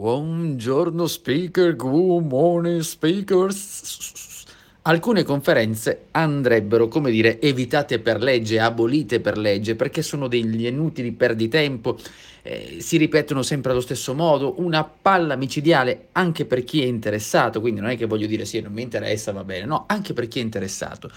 Buongiorno speaker, good morning speakers. Alcune conferenze andrebbero, come dire, evitate per legge, abolite per legge, perché sono degli inutili perditempo, eh, si ripetono sempre allo stesso modo, una palla micidiale anche per chi è interessato, quindi non è che voglio dire sì, non mi interessa, va bene, no, anche per chi è interessato.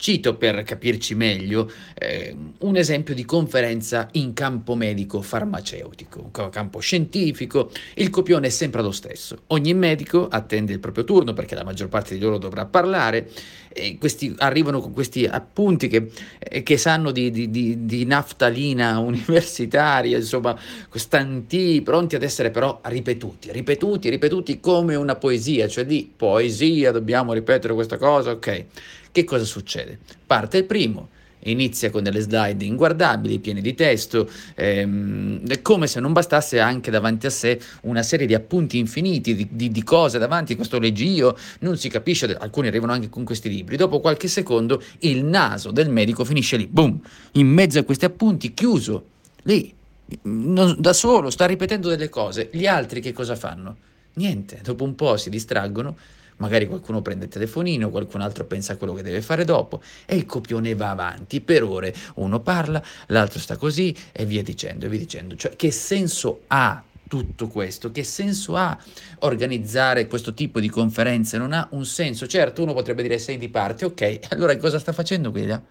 Cito per capirci meglio eh, un esempio di conferenza in campo medico farmaceutico, campo scientifico. Il copione è sempre lo stesso. Ogni medico attende il proprio turno perché la maggior parte di loro dovrà parlare. E questi arrivano con questi appunti che, eh, che sanno di, di, di, di, naftalina universitaria, insomma, stanti, pronti ad essere però ripetuti, ripetuti, ripetuti come una poesia, cioè di poesia dobbiamo ripetere questa cosa, ok. Che cosa succede? Parte il primo, inizia con delle slide inguardabili, piene di testo, ehm, come se non bastasse anche davanti a sé una serie di appunti infiniti di, di, di cose davanti, questo leggi io, non si capisce, alcuni arrivano anche con questi libri, dopo qualche secondo il naso del medico finisce lì, boom, in mezzo a questi appunti, chiuso, lì, non, da solo, sta ripetendo delle cose, gli altri che cosa fanno? Niente, dopo un po' si distraggono magari qualcuno prende il telefonino, qualcun altro pensa a quello che deve fare dopo e il copione va avanti per ore. Uno parla, l'altro sta così e via dicendo, e via dicendo. Cioè, che senso ha tutto questo? Che senso ha organizzare questo tipo di conferenze? Non ha un senso. Certo, uno potrebbe dire sei di parte, ok, allora cosa sta facendo quella?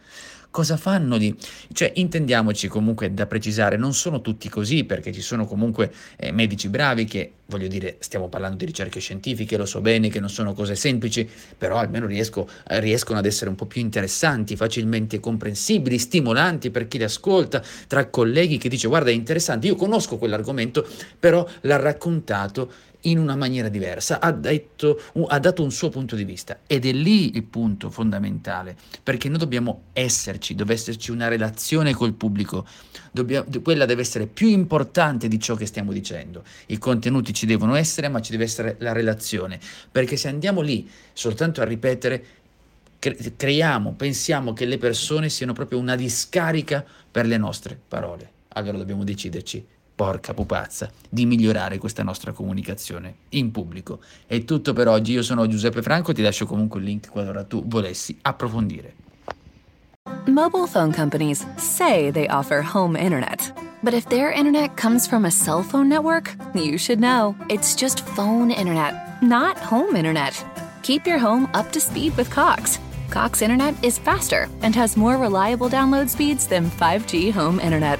Cosa fanno di... Cioè, intendiamoci comunque da precisare, non sono tutti così, perché ci sono comunque eh, medici bravi che, voglio dire, stiamo parlando di ricerche scientifiche, lo so bene che non sono cose semplici, però almeno riesco, eh, riescono ad essere un po' più interessanti, facilmente comprensibili, stimolanti per chi li ascolta, tra colleghi che dice guarda è interessante, io conosco quell'argomento, però l'ha raccontato in una maniera diversa, ha, detto, ha, dato un suo punto di vista. Ed è lì il punto fondamentale, perché noi dobbiamo esserci, deve esserci una relazione col pubblico, dobbiamo, quella deve essere più importante di ciò che stiamo dicendo, i contenuti ci devono essere, ma ci deve essere la relazione, perché se andiamo lì soltanto a ripetere, cre- creiamo, pensiamo che le persone siano proprio una discarica per le nostre parole, allora dobbiamo deciderci porca pupazza, di migliorare questa nostra comunicazione in pubblico. È tutto per oggi, io sono Giuseppe Franco, ti lascio comunque il link qualora tu volessi approfondire. Mobile phone companies say they offer home internet. But if their internet comes from a cell phone network, you should know. It's just phone internet, not home internet. Keep your home up to speed with Cox. Cox internet is faster and has more reliable download speeds than 5G home internet.